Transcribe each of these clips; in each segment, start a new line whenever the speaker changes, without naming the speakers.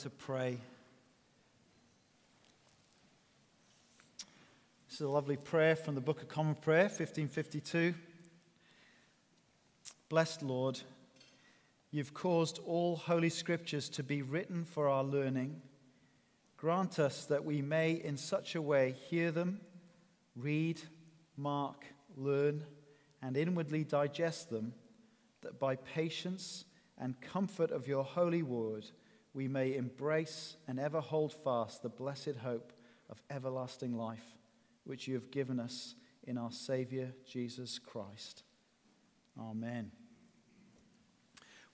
to pray. This is a lovely prayer from the Book of Common Prayer, 1552. Blessed Lord, you've caused all holy scriptures to be written for our learning. Grant us that we may in such a way hear them, read, mark, learn, and inwardly digest them, that by patience and comfort of your holy word, we may embrace and ever hold fast the blessed hope of everlasting life, which you have given us in our Savior Jesus Christ. Amen.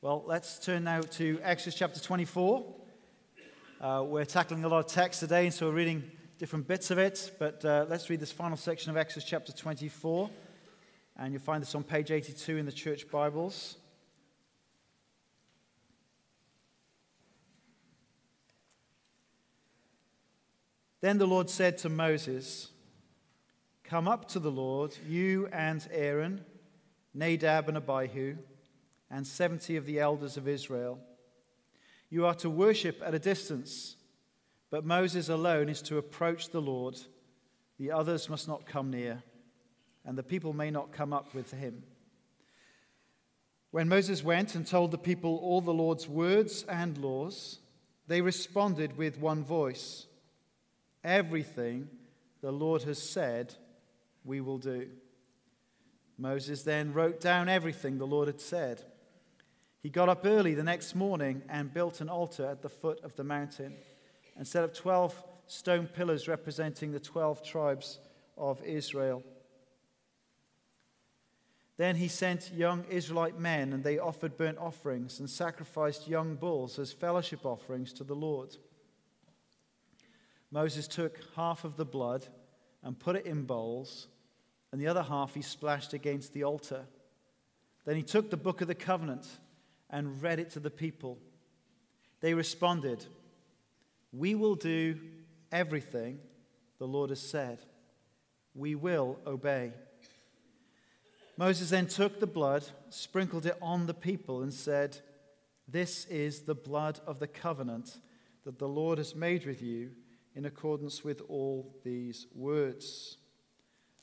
Well, let's turn now to Exodus chapter 24. Uh, we're tackling a lot of text today, and so we're reading different bits of it, but uh, let's read this final section of Exodus chapter 24. And you'll find this on page 82 in the church Bibles. Then the Lord said to Moses, Come up to the Lord, you and Aaron, Nadab and Abihu, and 70 of the elders of Israel. You are to worship at a distance, but Moses alone is to approach the Lord. The others must not come near, and the people may not come up with him. When Moses went and told the people all the Lord's words and laws, they responded with one voice Everything the Lord has said, we will do. Moses then wrote down everything the Lord had said. He got up early the next morning and built an altar at the foot of the mountain and set up 12 stone pillars representing the 12 tribes of Israel. Then he sent young Israelite men, and they offered burnt offerings and sacrificed young bulls as fellowship offerings to the Lord. Moses took half of the blood and put it in bowls, and the other half he splashed against the altar. Then he took the book of the covenant and read it to the people. They responded, We will do everything the Lord has said. We will obey. Moses then took the blood, sprinkled it on the people, and said, This is the blood of the covenant that the Lord has made with you in accordance with all these words.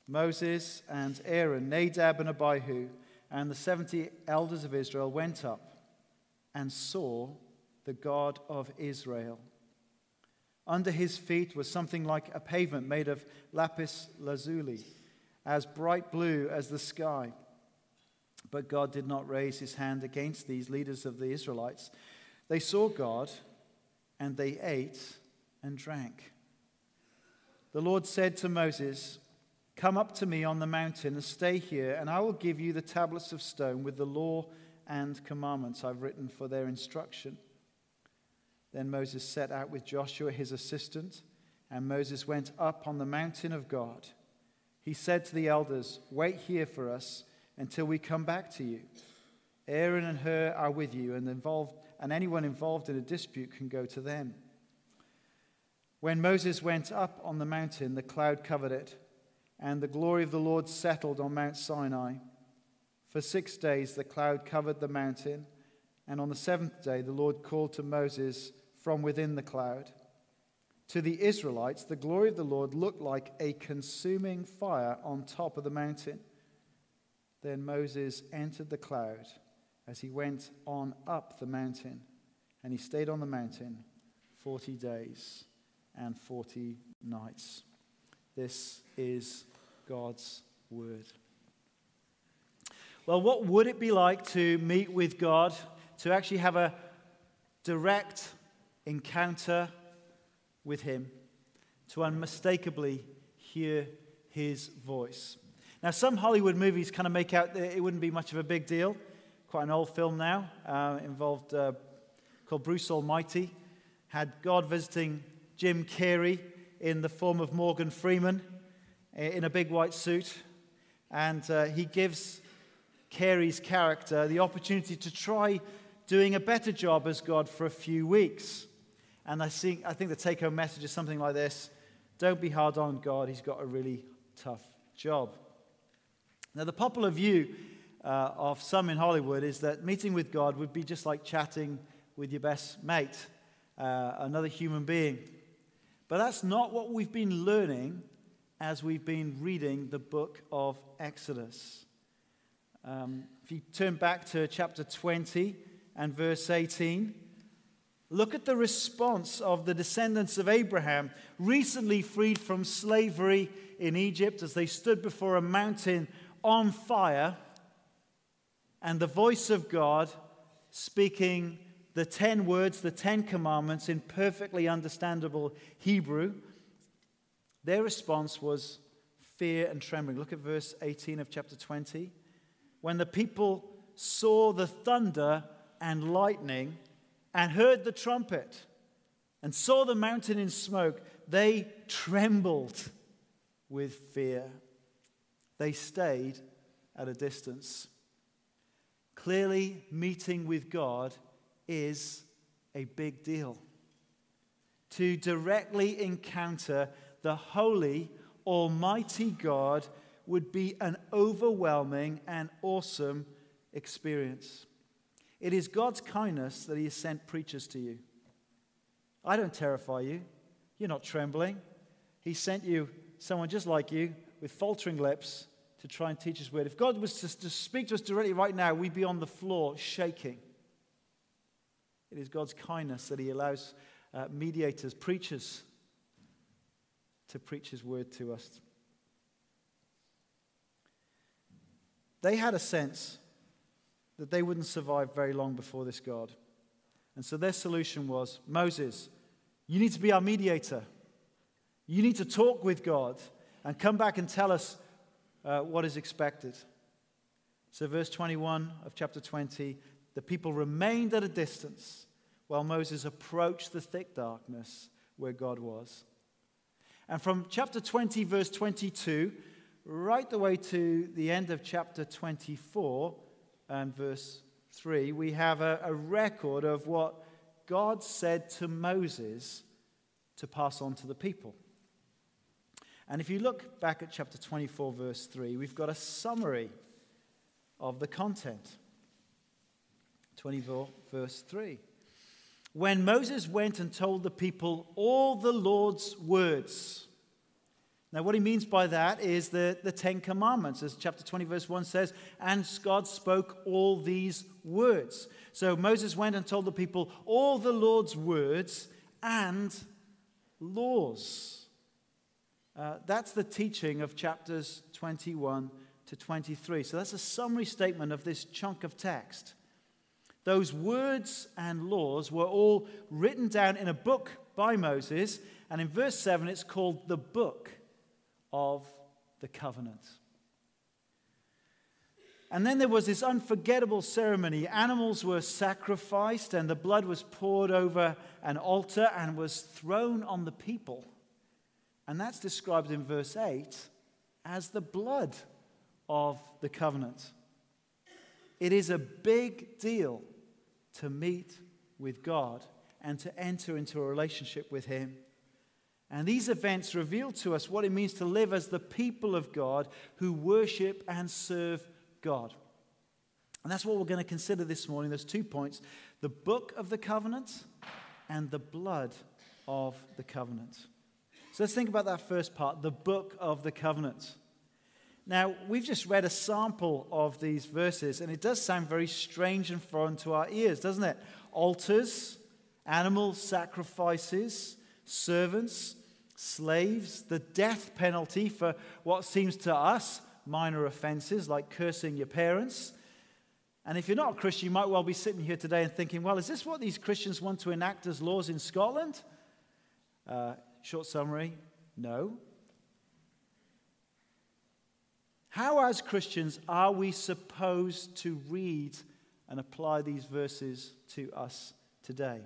Moses and Aaron, Nadab and Abihu, and the 70 elders of Israel went up and saw the God of Israel. Under his feet was something like a pavement made of lapis lazuli, as bright blue as the sky. But God did not raise his hand against these leaders of the Israelites. They saw God and they ate and drank. The Lord said to Moses, Come up to me on the mountain and stay here, and I will give you the tablets of stone with the law and commandments I've written for their instruction. Then Moses set out with Joshua, his assistant, and Moses went up on the mountain of God. He said to the elders, Wait here for us until we come back to you. Aaron and Hur are with you, and, involved, and anyone involved in a dispute can go to them. When Moses went up on the mountain, the cloud covered it, and the glory of the Lord settled on Mount Sinai. For six days the cloud covered the mountain, and on the seventh day the Lord called to Moses from within the cloud. To the Israelites, the glory of the Lord looked like a consuming fire on top of the mountain. Then Moses entered the cloud as he went on up the mountain, and he stayed on the mountain 40 days and 40 nights. This is God's word. Well, what would it be like to meet with God, to actually have a direct encounter with Him, to unmistakably hear His voice? Now, some Hollywood movies kind of make out that it wouldn't be much of a big deal. Quite an old film now, uh, involved uh, called Bruce Almighty, had God visiting Jim Carrey in the form of Morgan Freeman eh, in a big white suit. And uh, he gives Carrey's character the opportunity to try doing a better job as God for a few weeks. And I think, I think the take home message is something like this Don't be hard on God, he's got a really tough job. Now, the popular view uh, of some in Hollywood is that meeting with God would be just like chatting with your best mate. uh, another human being. But that's not what we've been learning as we've been reading the book of Exodus. Um, if you turn back to chapter 20 and verse 18, look at the response of the descendants of Abraham, recently freed from slavery in Egypt, as they stood before a mountain on fire, and the voice of God speaking the 10 words, the 10 commandments in perfectly understandable Hebrew. Their response was fear and trembling. Look at verse 18 of chapter 20. When the people saw the thunder and lightning and heard the trumpet and saw the mountain in smoke, they trembled with fear. They stayed at a distance. Clearly, meeting with God is a big deal. To directly encounter the holy, almighty God would be an overwhelming and awesome experience. It is God's kindness that He has sent preachers to you. I don't terrify you. You're not trembling. He sent you someone just like you with faltering lips to try and teach His word. If God was to, to speak to us directly right now, we'd be on the floor shaking. It is God's kindness that He allows uh, mediators, preachers, to preach His word to us. They had a sense that they wouldn't survive very long before this God. And so their solution was Moses, you need to be our mediator. You need to talk with God and come back and tell us uh, what is expected. So, verse 21 of chapter 20 the people remained at a distance while Moses approached the thick darkness where God was. And from chapter 20, verse 22, right the way to the end of chapter 24 and verse 3, we have a, a record of what God said to Moses to pass on to the people. And if you look back at chapter 24, verse 3, we've got a summary of the content. 24, verse 3. When Moses went and told the people all the Lord's words. Now, what he means by that is the, the Ten Commandments, as chapter 20, verse 1 says, and God spoke all these words. So Moses went and told the people all the Lord's words and laws. Uh, that's the teaching of chapters 21 to 23. So that's a summary statement of this chunk of text. Those words and laws were all written down in a book by Moses, and in verse 7, it's called the Book of the Covenant. And then there was this unforgettable ceremony. Animals were sacrificed, and the blood was poured over an altar and was thrown on the people. And that's described in verse 8 as the blood of the covenant. It is a big deal to meet with God and to enter into a relationship with Him. And these events reveal to us what it means to live as the people of God who worship and serve God. And that's what we're going to consider this morning. There's two points the book of the covenant and the blood of the covenant. So let's think about that first part the book of the covenant. Now, we've just read a sample of these verses, and it does sound very strange and foreign to our ears, doesn't it? Altars, animal sacrifices, servants, slaves, the death penalty for what seems to us minor offenses like cursing your parents. And if you're not a Christian, you might well be sitting here today and thinking, well, is this what these Christians want to enact as laws in Scotland? Uh, short summary no. How, as Christians, are we supposed to read and apply these verses to us today?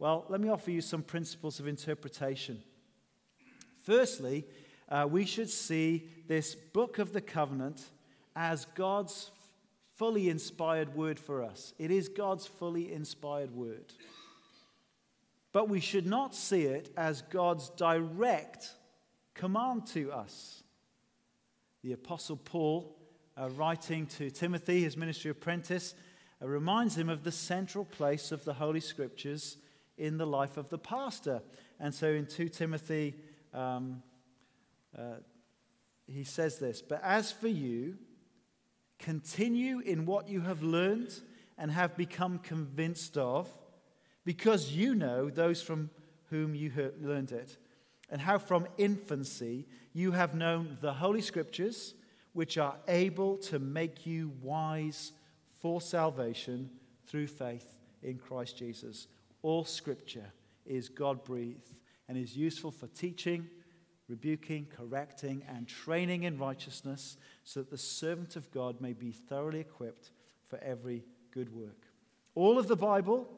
Well, let me offer you some principles of interpretation. Firstly, uh, we should see this book of the covenant as God's fully inspired word for us. It is God's fully inspired word. But we should not see it as God's direct command to us the Apostle Paul, uh, writing to Timothy, his ministry apprentice, uh, reminds him of the central place of the Holy Scriptures in the life of the pastor. And so in 2 Timothy, um, uh, he says this But as for you, continue in what you have learned and have become convinced of, because you know those from whom you learned it, and how from infancy you have known the Holy Scriptures, which are able to make you wise for salvation through faith in Christ Jesus. All Scripture is God breathed and is useful for teaching, rebuking, correcting, and training in righteousness, so that the servant of God may be thoroughly equipped for every good work. All of the Bible,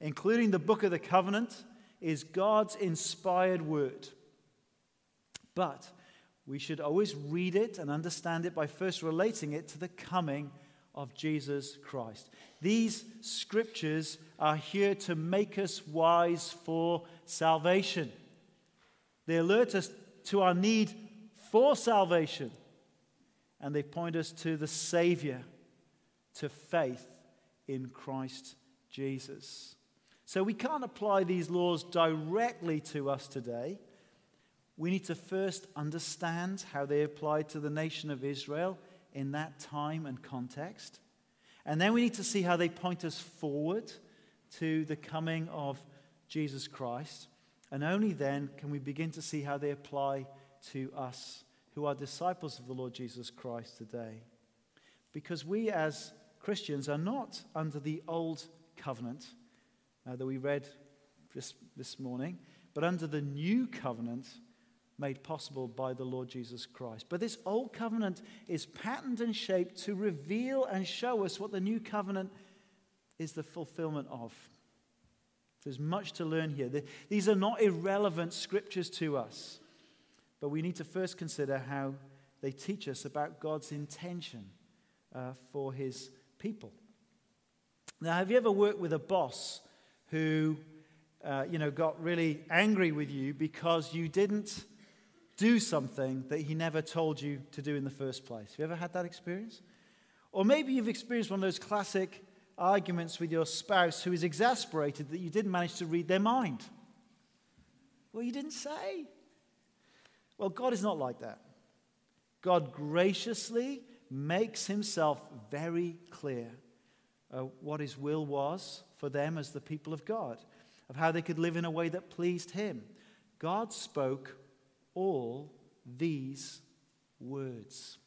including the book of the covenant, is God's inspired word. But we should always read it and understand it by first relating it to the coming of Jesus Christ. These scriptures are here to make us wise for salvation. They alert us to our need for salvation, and they point us to the Savior, to faith in Christ Jesus. So we can't apply these laws directly to us today. We need to first understand how they apply to the nation of Israel in that time and context. And then we need to see how they point us forward to the coming of Jesus Christ. And only then can we begin to see how they apply to us who are disciples of the Lord Jesus Christ today. Because we as Christians are not under the old covenant uh, that we read this, this morning, but under the new covenant made possible by the Lord Jesus Christ. But this old covenant is patterned and shaped to reveal and show us what the new covenant is the fulfillment of. There's much to learn here. These are not irrelevant scriptures to us, but we need to first consider how they teach us about God's intention uh, for his people. Now, have you ever worked with a boss who, uh, you know, got really angry with you because you didn't do something that he never told you to do in the first place? Have you ever had that experience? Or maybe you've experienced one of those classic arguments with your spouse who is exasperated that you didn't manage to read their mind. Well, you didn't say. Well, God is not like that. God graciously makes himself very clear uh, what his will was for them as the people of God, of how they could live in a way that pleased him. God spoke all these words.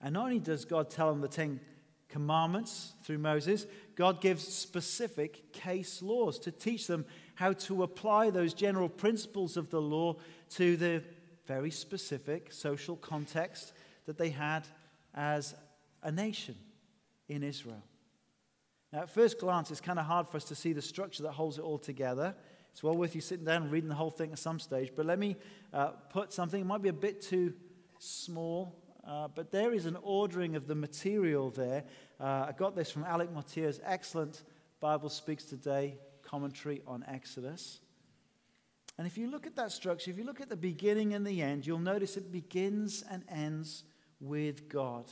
And not only does God tell them the Ten Commandments through Moses, God gives specific case laws to teach them how to apply those general principles of the law to the very specific social context that they had as a nation in Israel. Now, at first glance, it's kind of hard for us to see the structure that holds it all together. It's well worth you sitting down and reading the whole thing at some stage. But let me uh, put something, it might be a bit too small, uh, but there is an ordering of the material there. Uh, I got this from Alec Motyer's excellent Bible Speaks Today commentary on Exodus. And if you look at that structure, if you look at the beginning and the end, you'll notice it begins and ends with God.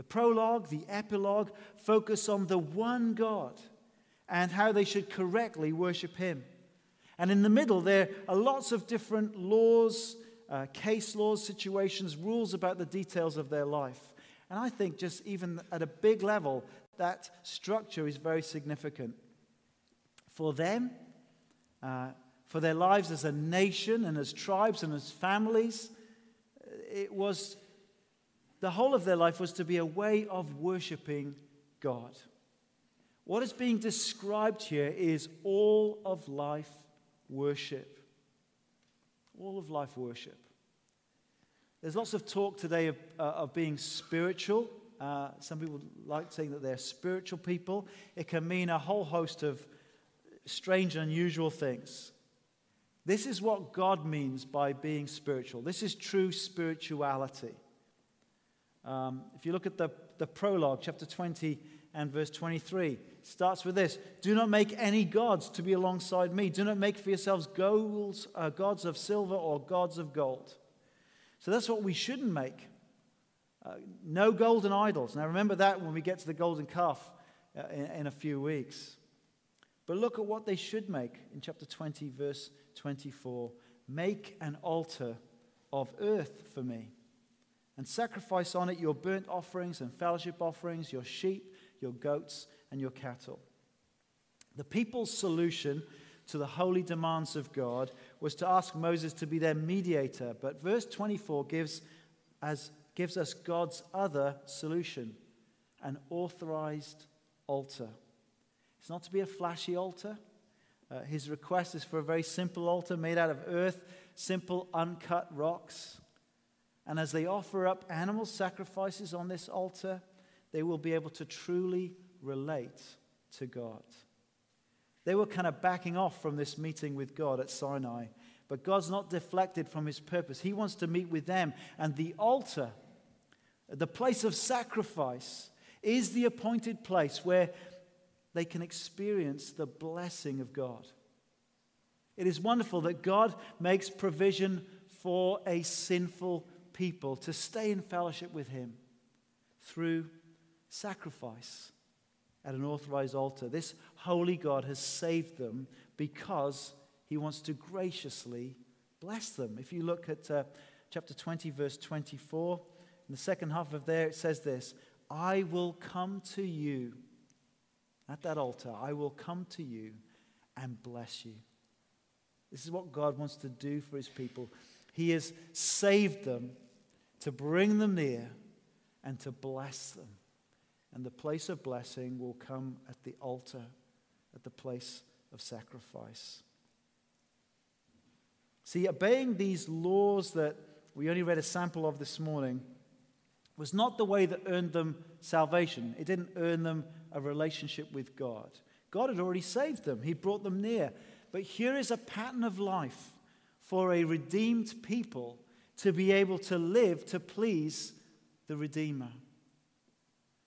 The prologue, the epilogue focus on the one God and how they should correctly worship Him. And in the middle, there are lots of different laws, uh, case laws, situations, rules about the details of their life. And I think, just even at a big level, that structure is very significant. For them, uh, for their lives as a nation and as tribes and as families. It was, the whole of their life was to be a way of worshiping God. What is being described here is all of life worship. All of life worship. There's lots of talk today of, uh, of being spiritual. Uh, some people like saying that they're spiritual people. It can mean a whole host of strange, and unusual things. This is what God means by being spiritual. This is true spirituality. Um, if you look at the, the prologue, chapter 20 and verse 23, starts with this Do not make any gods to be alongside me. Do not make for yourselves goals, uh, gods of silver or gods of gold. So that's what we shouldn't make. Uh, no golden idols. Now remember that when we get to the golden calf uh, in, in a few weeks. But look at what they should make in chapter 20, verse 24. Make an altar of earth for me, and sacrifice on it your burnt offerings and fellowship offerings, your sheep, your goats, and your cattle. The people's solution to the holy demands of God was to ask Moses to be their mediator. But verse 24 gives, as, gives us God's other solution an authorized altar. It's not to be a flashy altar. Uh, his request is for a very simple altar made out of earth, simple uncut rocks. And as they offer up animal sacrifices on this altar, they will be able to truly relate to God. They were kind of backing off from this meeting with God at Sinai. But God's not deflected from his purpose. He wants to meet with them. And the altar, the place of sacrifice, is the appointed place where they can experience the blessing of God. It is wonderful that God makes provision for a sinful people to stay in fellowship with Him through sacrifice at an authorized altar. This holy God has saved them because he wants to graciously bless them. If you look at uh, chapter 20, verse 24, in the second half of there, it says this I will come to you at that altar, I will come to you and bless you. This is what God wants to do for his people. He has saved them to bring them near and to bless them. And the place of blessing will come at the altar, at the place of sacrifice. See, obeying these laws that we only read a sample of this morning was not the way that earned them salvation. It didn't earn them a relationship with God. God had already saved them, He brought them near. But here is a pattern of life for a redeemed people to be able to live to please the Redeemer.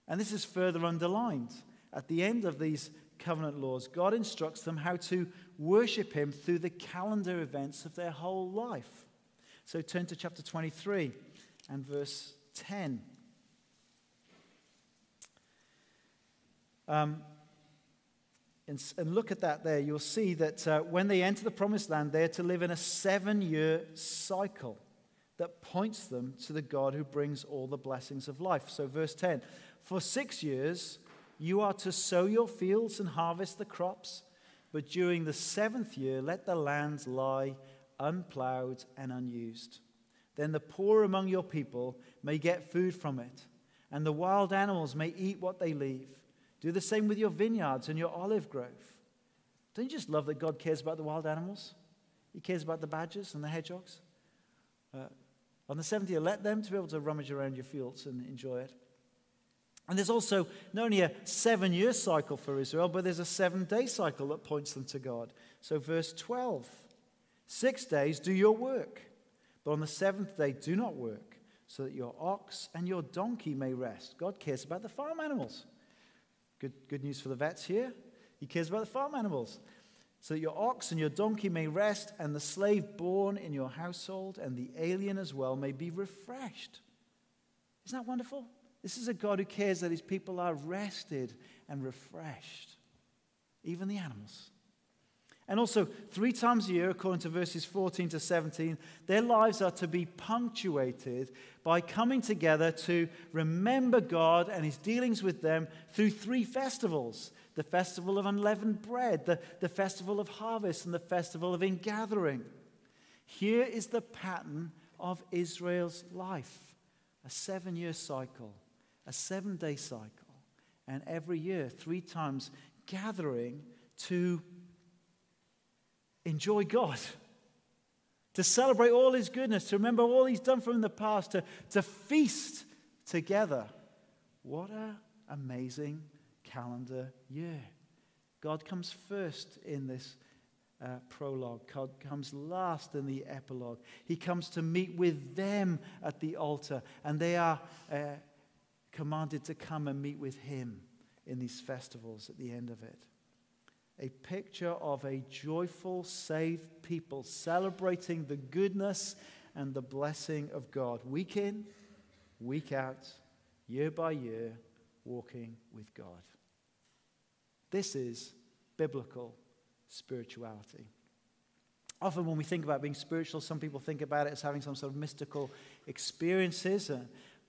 And this is further underlined. At the end of these covenant laws, God instructs them how to worship Him through the calendar events of their whole life. So turn to chapter 23 and verse 10. Um, and, and, look at that there. You'll see that uh, when they enter the promised land, they are to live in a seven year cycle that points them to the God who brings all the blessings of life. So, verse 10 for six years, you are to sow your fields and harvest the crops, but during the seventh year, let the land lie unplowed and unused. Then the poor among your people may get food from it, and the wild animals may eat what they leave. Do the same with your vineyards and your olive grove. Don't you just love that God cares about the wild animals? He cares about the badgers and the hedgehogs. Uh, on the seventh year, let them to be able to rummage around your fields and enjoy it. And there's also not only a seven year cycle for Israel, but there's a seven day cycle that points them to God. So, verse 12 Six days do your work, but on the seventh day do not work, so that your ox and your donkey may rest. God cares about the farm animals. Good, good news for the vets here. He cares about the farm animals. So that your ox and your donkey may rest, and the slave born in your household and the alien as well may be refreshed. Isn't that wonderful? This is a God who cares that his people are rested and refreshed, even the animals. And also, three times a year, according to verses 14 to 17, their lives are to be punctuated by coming together to remember God and his dealings with them through three festivals the festival of unleavened bread, the, the festival of harvest, and the festival of ingathering. Here is the pattern of Israel's life a seven year cycle a seven day cycle, and every year, three times, gathering to enjoy God, to celebrate all His goodness, to remember all He's done from the past, to, to feast together. What an amazing calendar year. God comes first in this uh, prologue. God comes last in the epilogue. He comes to meet with them at the altar, and they are uh, commanded to come and meet with him in these festivals at the end of it. A picture of a joyful, saved people celebrating the goodness and the blessing of God, week in, week out, year by year, walking with God. This is biblical spirituality. Often, when we think about being spiritual, some people think about it as having some sort of mystical experiences. Uh,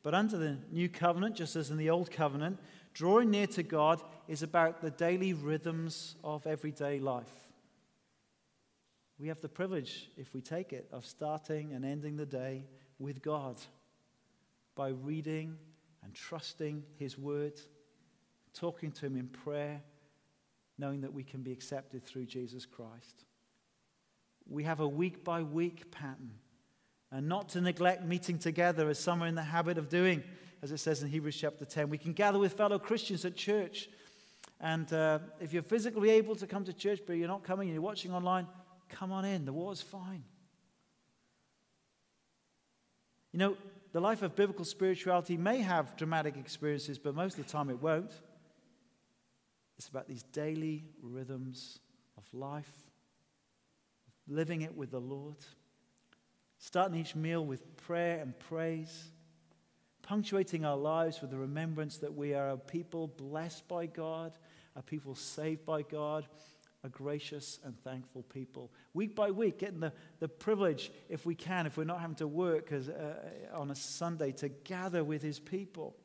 but under the new covenant, just as in the old covenant, drawing near to God is about the daily rhythms of everyday life. We have the privilege, if we take it, of starting and ending the day with God by reading and trusting His Word, talking to Him in prayer, knowing that we can be accepted through Jesus Christ. We have a week by week pattern, and not to neglect meeting together as some are in the habit of doing, as it says in Hebrews chapter 10. We can gather with fellow Christians at church. And uh, if you're physically able to come to church, but you're not coming and you're watching online, Come on in, the water's fine. You know, the life of biblical spirituality may have dramatic experiences, but most of the time it won't. It's about these daily rhythms of life, living it with the Lord, starting each meal with prayer and praise, punctuating our lives with the remembrance that we are a people blessed by God, a people saved by God, a gracious and thankful people. Week by week, getting the, the privilege, if we can, if we're not having to work as, uh, on a Sunday, to gather with his people,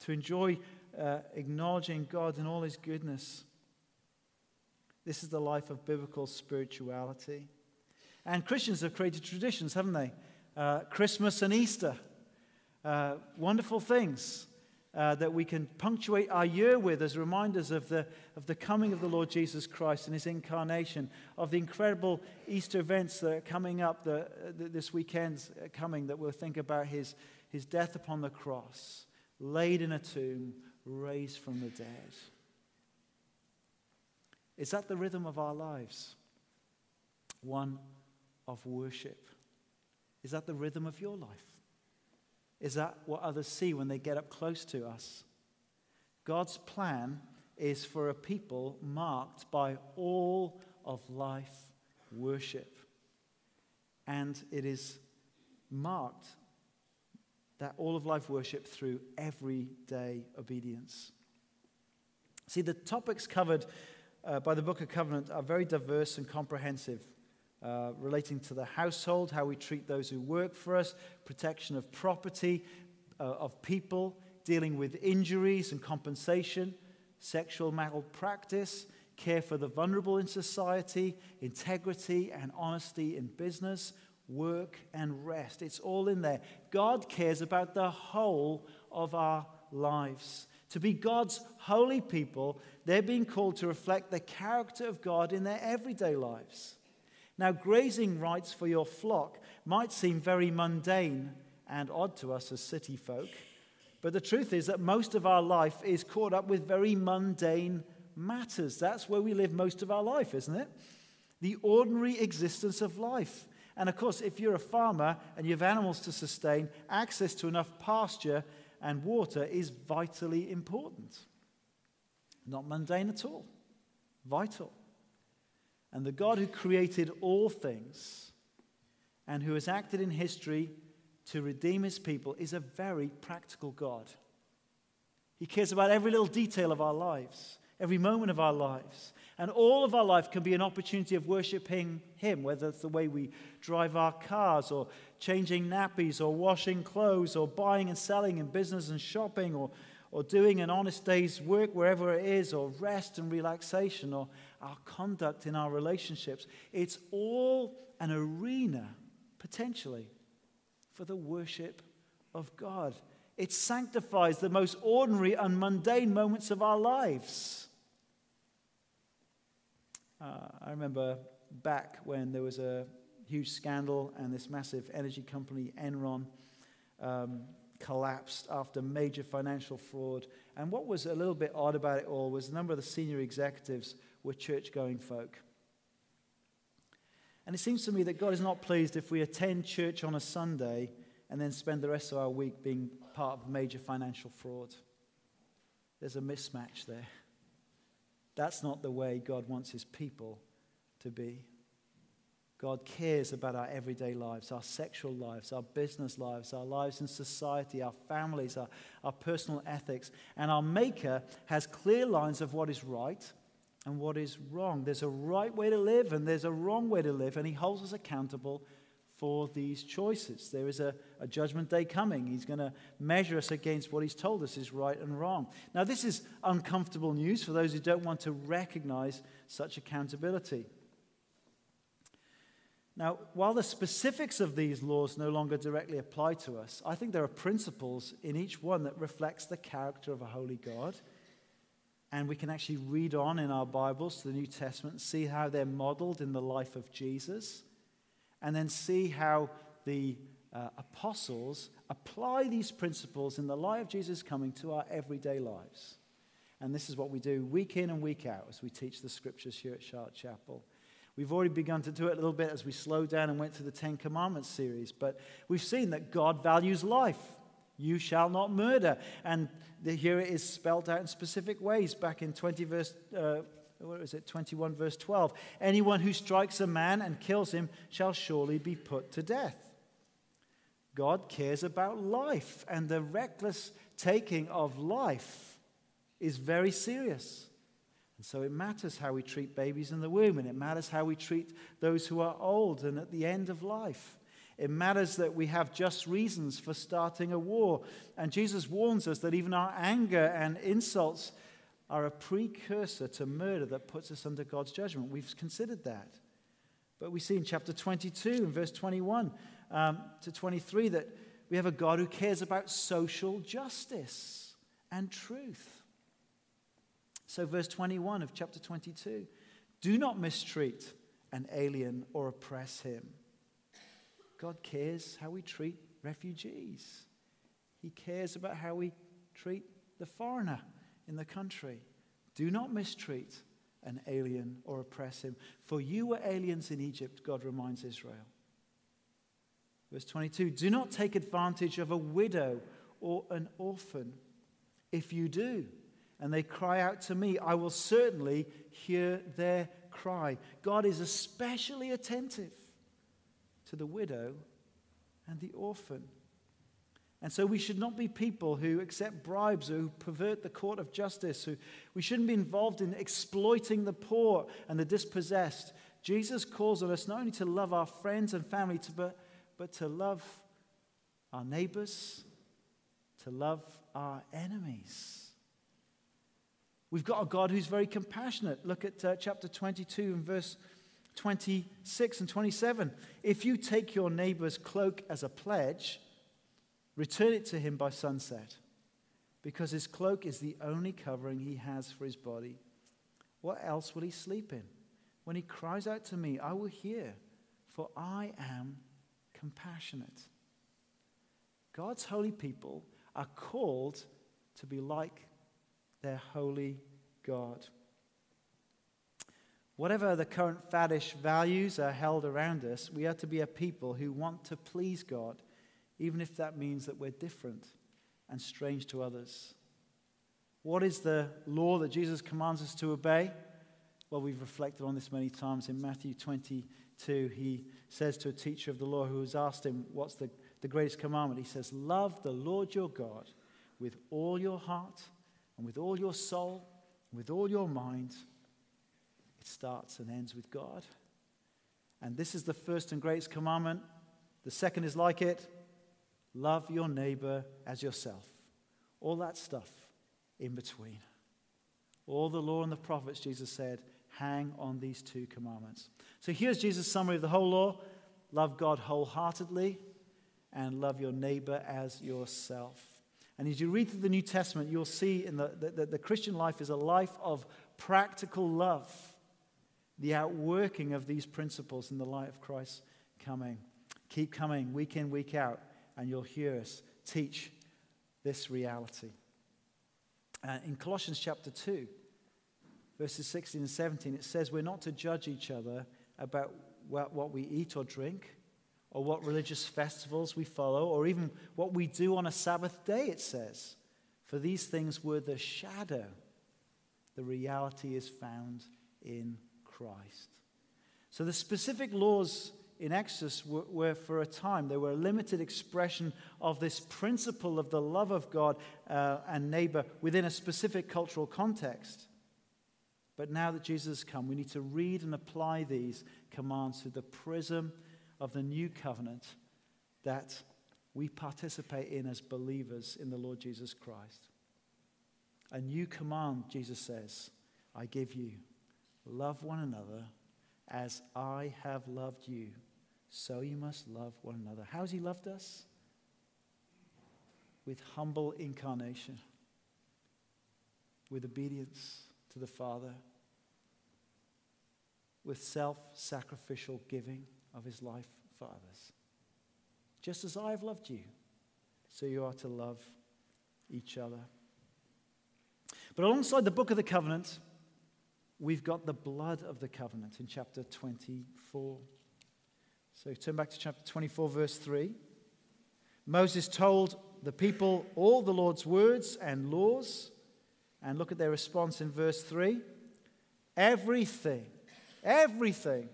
to enjoy uh, acknowledging God and all his goodness. This is the life of biblical spirituality. And Christians have created traditions, haven't they? Uh, Christmas and Easter. Uh, wonderful things uh, that we can punctuate our year with as reminders of the, of the coming of the Lord Jesus Christ and his incarnation, of the incredible Easter events that are coming up the, the, this weekend's coming that we'll think about his, his death upon the cross, laid in a tomb, raised from the dead. Is that the rhythm of our lives? One of worship. Is that the rhythm of your life? Is that what others see when they get up close to us? God's plan is for a people marked by all of life worship. And it is marked that all of life worship through everyday obedience. See, the topics covered uh, by the Book of Covenant are very diverse and comprehensive. Uh, relating to the household, how we treat those who work for us, protection of property, uh, of people, dealing with injuries and compensation, sexual malpractice, care for the vulnerable in society, integrity and honesty in business, work and rest. It's all in there. God cares about the whole of our lives. To be God's holy people, they're being called to reflect the character of God in their everyday lives. Now, grazing rights for your flock might seem very mundane and odd to us as city folk, but the truth is that most of our life is caught up with very mundane matters. That's where we live most of our life, isn't it? The ordinary existence of life. And of course, if you're a farmer and you have animals to sustain, access to enough pasture and water is vitally important. Not mundane at all, vital. And the God who created all things and who has acted in history to redeem his people is a very practical God. He cares about every little detail of our lives, every moment of our lives. And all of our life can be an opportunity of worshiping Him, whether it's the way we drive our cars, or changing nappies, or washing clothes, or buying and selling in business and shopping, or, or doing an honest day's work wherever it is, or rest and relaxation, or our conduct in our relationships. It's all an arena, potentially, for the worship of God. It sanctifies the most ordinary and mundane moments of our lives. Uh, I remember back when there was a huge scandal and this massive energy company, Enron, um, collapsed after major financial fraud. And what was a little bit odd about it all was a number of the senior executives were church going folk. And it seems to me that God is not pleased if we attend church on a Sunday and then spend the rest of our week being part of major financial fraud. There's a mismatch there. That's not the way God wants his people to be. God cares about our everyday lives, our sexual lives, our business lives, our lives in society, our families, our, our personal ethics. And our Maker has clear lines of what is right and what is wrong. There's a right way to live and there's a wrong way to live, and He holds us accountable for these choices. There is a, a judgment day coming. He's going to measure us against what He's told us is right and wrong. Now, this is uncomfortable news for those who don't want to recognize such accountability. Now, while the specifics of these laws no longer directly apply to us, I think there are principles in each one that reflects the character of a holy God. And we can actually read on in our Bibles to the New Testament see how they're modeled in the life of Jesus, and then see how the uh, apostles apply these principles in the light of Jesus coming to our everyday lives. And this is what we do week in and week out as we teach the scriptures here at Charlotte Chapel. We've already begun to do it a little bit as we slowed down and went to the Ten Commandments series, but we've seen that God values life. You shall not murder. And here it is spelled out in specific ways back in 20 verse, uh, what is it, 21 verse 12. Anyone who strikes a man and kills him shall surely be put to death. God cares about life, and the reckless taking of life is very serious. And so it matters how we treat babies in the womb, and it matters how we treat those who are old and at the end of life. It matters that we have just reasons for starting a war. And Jesus warns us that even our anger and insults are a precursor to murder that puts us under God's judgment. We've considered that. But we see in chapter 22 and verse 21 um, to 23 that we have a God who cares about social justice and truth. So, verse 21 of chapter 22 do not mistreat an alien or oppress him. God cares how we treat refugees, He cares about how we treat the foreigner in the country. Do not mistreat an alien or oppress him, for you were aliens in Egypt, God reminds Israel. Verse 22 Do not take advantage of a widow or an orphan. If you do, and they cry out to me, I will certainly hear their cry. God is especially attentive to the widow and the orphan. And so we should not be people who accept bribes who pervert the court of justice. Who, we shouldn't be involved in exploiting the poor and the dispossessed. Jesus calls on us not only to love our friends and family, to, but, but to love our neighbors, to love our enemies. We've got a God who's very compassionate. Look at uh, chapter 22 and verse 26 and 27. If you take your neighbor's cloak as a pledge, return it to him by sunset, because his cloak is the only covering he has for his body. What else will he sleep in? When he cries out to me, I will hear, for I am compassionate. God's holy people are called to be like their holy God. Whatever the current faddish values are held around us, we are to be a people who want to please God, even if that means that we're different and strange to others. What is the law that Jesus commands us to obey? Well, we've reflected on this many times. In Matthew 22, he says to a teacher of the law who has asked him, What's the, the greatest commandment? He says, Love the Lord your God with all your heart and with all your soul, and with all your mind, it starts and ends with God. And this is the first and greatest commandment. The second is like it love your neighbor as yourself. All that stuff in between. All the law and the prophets, Jesus said, hang on these two commandments. So here's Jesus' summary of the whole law love God wholeheartedly and love your neighbor as yourself. And as you read through the New Testament, you'll see in the, the, the Christian life is a life of practical love, the outworking of these principles in the light of Christ coming. Keep coming week in, week out, and you'll hear us teach this reality. Uh, in Colossians chapter 2, verses 16 and 17, it says we're not to judge each other about what we eat or drink or what religious festivals we follow, or even what we do on a Sabbath day, it says. For these things were the shadow. The reality is found in Christ. So the specific laws in Exodus were, were, for a time, they were a limited expression of this principle of the love of God uh, and neighbor within a specific cultural context. But now that Jesus has come, we need to read and apply these commands through the prism of the new covenant that we participate in as believers in the Lord Jesus Christ. A new command, Jesus says, I give you love one another as I have loved you. So you must love one another. How has He loved us? With humble incarnation, with obedience to the Father, with self sacrificial giving of His life for others. Just as I have loved you, so you are to love each other. But alongside the book of the covenant, we've got the blood of the covenant in chapter 24. So turn back to chapter 24, verse 3. Moses told the people all the Lord's words and laws. And look at their response in verse 3. Everything, everything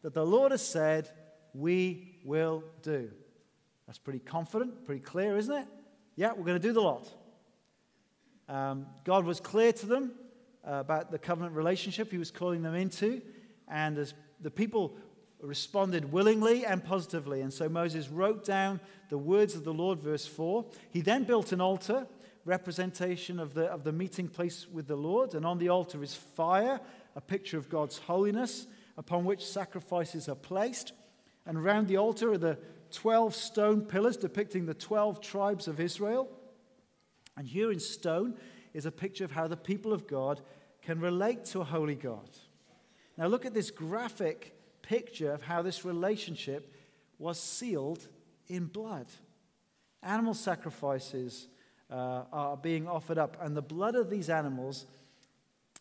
that the Lord has said, we will do. That's pretty confident, pretty clear, isn't it? Yeah, we're going to do the lot. Um, God was clear to them uh, about the covenant relationship he was calling them into, and as the people responded willingly and positively. And so Moses wrote down the words of the Lord, verse 4. He then built an altar, representation of the, of the meeting place with the Lord, and on the altar is fire, a picture of God's holiness, upon which sacrifices are placed. And around the altar are the 12 stone pillars depicting the 12 tribes of Israel. And here in stone is a picture of how the people of God can relate to a holy God. Now, look at this graphic picture of how this relationship was sealed in blood. Animal sacrifices uh, are being offered up, and the blood of these animals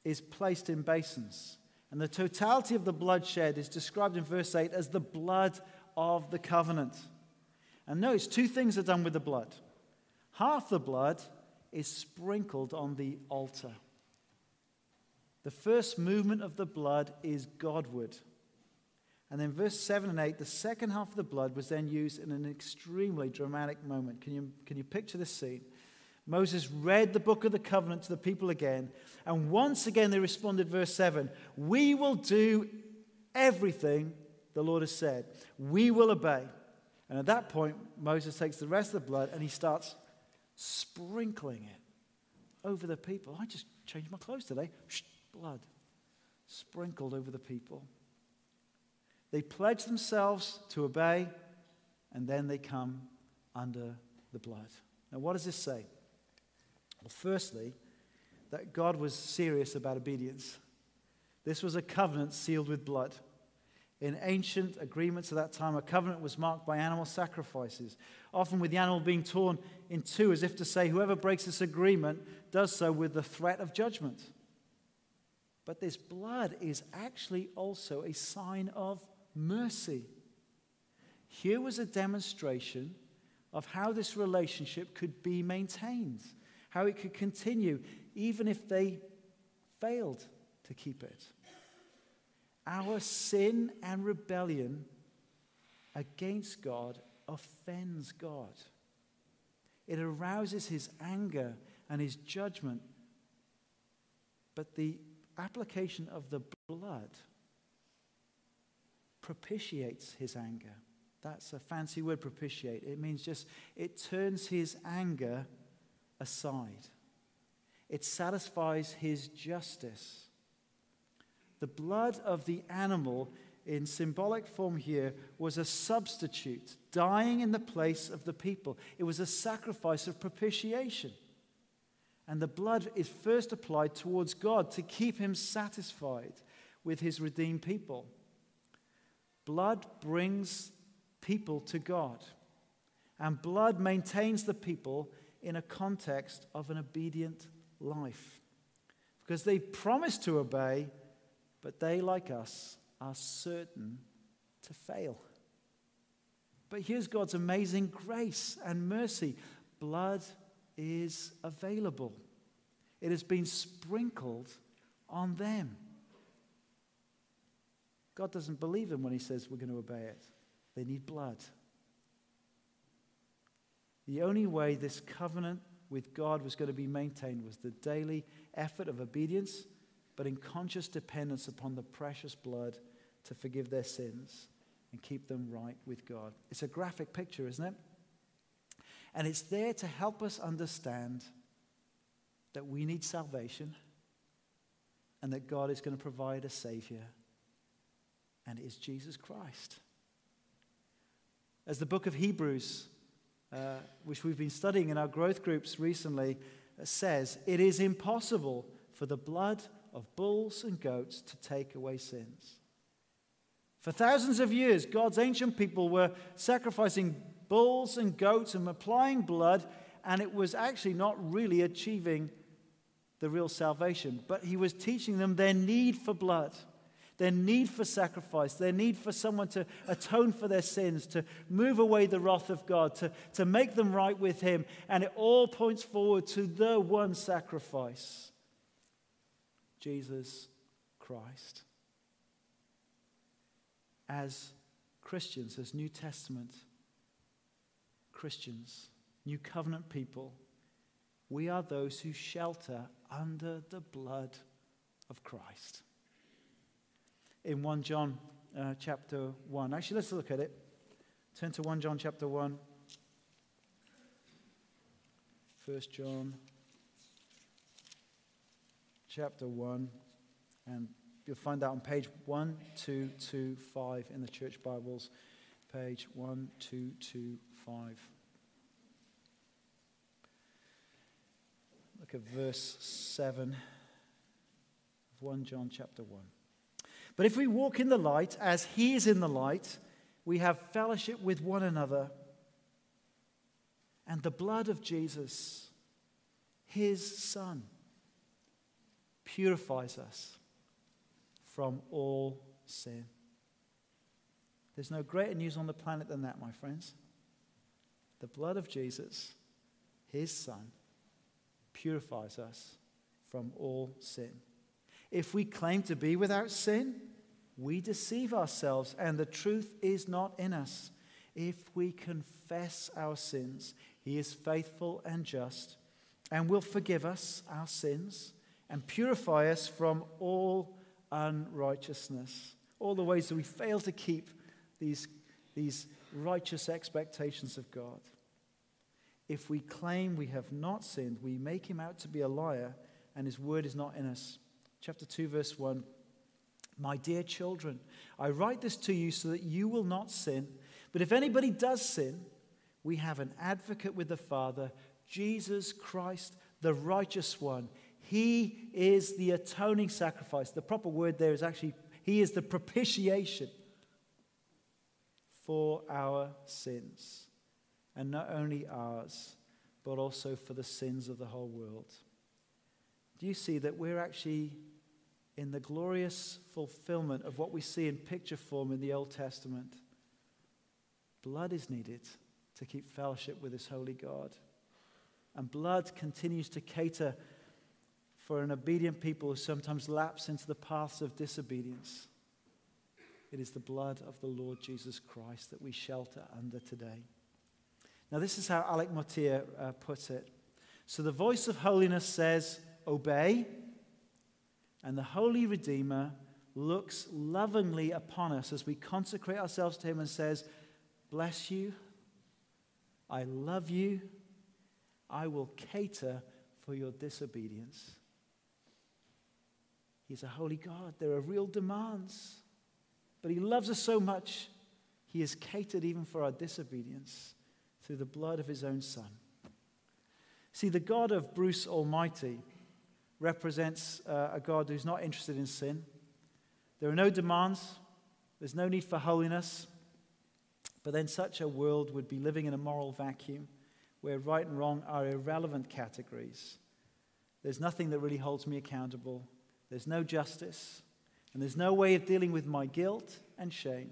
is placed in basins. And the totality of the bloodshed is described in verse 8 as the blood of the covenant. And notice two things are done with the blood. Half the blood is sprinkled on the altar. The first movement of the blood is Godward. And then, verse 7 and 8, the second half of the blood was then used in an extremely dramatic moment. Can you, can you picture this scene? Moses read the book of the covenant to the people again, and once again they responded, verse 7 We will do everything the Lord has said, we will obey. And at that point, Moses takes the rest of the blood and he starts sprinkling it over the people. I just changed my clothes today. Blood sprinkled over the people. They pledge themselves to obey, and then they come under the blood. Now, what does this say? Well, firstly, that God was serious about obedience. This was a covenant sealed with blood. In ancient agreements of that time, a covenant was marked by animal sacrifices, often with the animal being torn in two, as if to say, whoever breaks this agreement does so with the threat of judgment. But this blood is actually also a sign of mercy. Here was a demonstration of how this relationship could be maintained, how it could continue, even if they failed to keep it. Our sin and rebellion against God offends God. It arouses his anger and his judgment. But the application of the blood propitiates his anger. That's a fancy word, propitiate. It means just, it turns his anger aside. It satisfies his justice. The blood of the animal, in symbolic form here, was a substitute, dying in the place of the people. It was a sacrifice of propitiation. And the blood is first applied towards God to keep him satisfied with his redeemed people. Blood brings people to God, and blood maintains the people in a context of an obedient life. Because they promise to obey, but they, like us, are certain to fail. But here's God's amazing grace and mercy blood is available, it has been sprinkled on them. God doesn't believe them when He says we're going to obey it. They need blood. The only way this covenant with God was going to be maintained was the daily effort of obedience but in conscious dependence upon the precious blood to forgive their sins and keep them right with God. It's a graphic picture, isn't it? And it's there to help us understand that we need salvation and that God is going to provide a Savior, and it is Jesus Christ. As the book of Hebrews, uh, which we've been studying in our growth groups recently, uh, says, it is impossible for the blood of bulls and goats to take away sins. For thousands of years, God's ancient people were sacrificing bulls and goats and applying blood, and it was actually not really achieving the real salvation. But He was teaching them their need for blood, their need for sacrifice, their need for someone to atone for their sins, to move away the wrath of God, to, to make them right with Him. And it all points forward to the one sacrifice Jesus Christ as Christians, as New Testament Christians, New Covenant people, we are those who shelter under the blood of Christ. In 1 John uh, chapter 1, actually, let's look at it. Turn to 1 John chapter 1. 1 John chapter 1 and You'll find that on page 1225 in the church Bibles. Page 1225. Look at verse 7 of 1 John chapter 1. But if we walk in the light as he is in the light, we have fellowship with one another. And the blood of Jesus, his son, purifies us from all sin. There's no greater news on the planet than that, my friends. The blood of Jesus, his son, purifies us from all sin. If we claim to be without sin, we deceive ourselves and the truth is not in us. If we confess our sins, he is faithful and just and will forgive us our sins and purify us from all unrighteousness. All the ways that we fail to keep these, these righteous expectations of God. If we claim we have not sinned, we make him out to be a liar, and his word is not in us. Chapter 2, verse 1. My dear children, I write this to you so that you will not sin. But if anybody does sin, we have an advocate with the Father, Jesus Christ, the righteous one. He is the atoning sacrifice. The proper word there is actually, He is the propitiation for our sins. And not only ours, but also for the sins of the whole world. Do you see that we're actually in the glorious fulfillment of what we see in picture form in the Old Testament? Blood is needed to keep fellowship with this holy God. And blood continues to cater for an obedient people who sometimes lapse into the paths of disobedience. It is the blood of the Lord Jesus Christ that we shelter under today. Now, this is how Alec Motyer uh, puts it. So the voice of holiness says, Obey, and the Holy Redeemer looks lovingly upon us as we consecrate ourselves to Him and says, Bless you, I love you, I will cater for your disobedience. He's a holy God. There are real demands. But He loves us so much, He has catered even for our disobedience through the blood of His own Son. See, the God of Bruce Almighty represents uh, a God who's not interested in sin. There are no demands, there's no need for holiness. But then such a world would be living in a moral vacuum where right and wrong are irrelevant categories. There's nothing that really holds me accountable. There's no justice, and there's no way of dealing with my guilt and shame.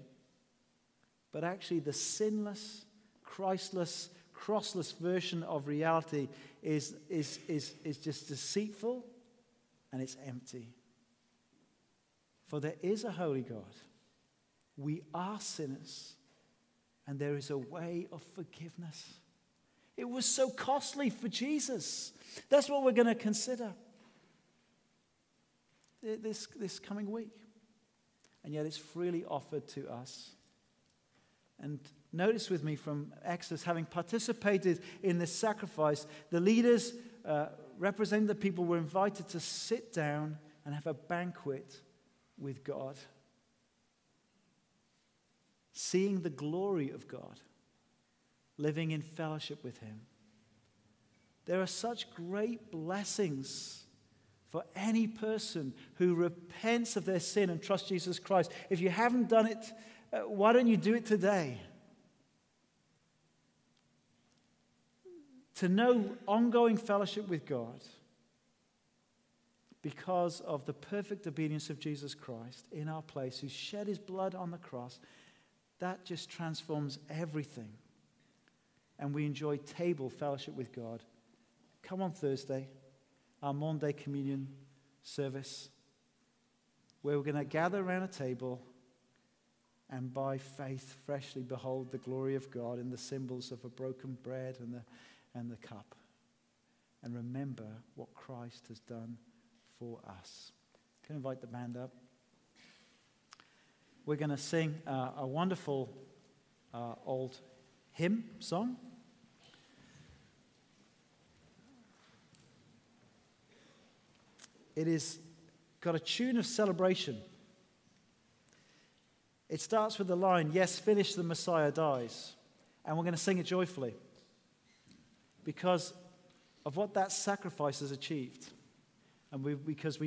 But actually, the sinless, Christless, crossless version of reality is, is, is, is just deceitful and it's empty. For there is a holy God. We are sinners, and there is a way of forgiveness. It was so costly for Jesus. That's what we're going to consider. this, this coming week. And yet it's freely offered to us. And notice with me from Exodus, having participated in this sacrifice, the leaders uh, representing the people were invited to sit down and have a banquet with God, seeing the glory of God, living in fellowship with Him. There are such great blessings for any person who repents of their sin and trusts Jesus Christ. If you haven't done it, uh, why don't you do it today? To know ongoing fellowship with God because of the perfect obedience of Jesus Christ in our place, who shed his blood on the cross, that just transforms everything. And we enjoy table fellowship with God. Come on Thursday, our Maundy communion service, where we're going to gather around a table and by faith freshly behold the glory of God in the symbols of a broken bread and the, and the cup. And remember what Christ has done for us. Can I invite the band up? We're going to sing uh, a wonderful uh, old hymn song. It is got a tune of celebration. It starts with the line, Yes, finish, the Messiah dies. And we're going to sing it joyfully because of what that sacrifice has achieved and we, because we know.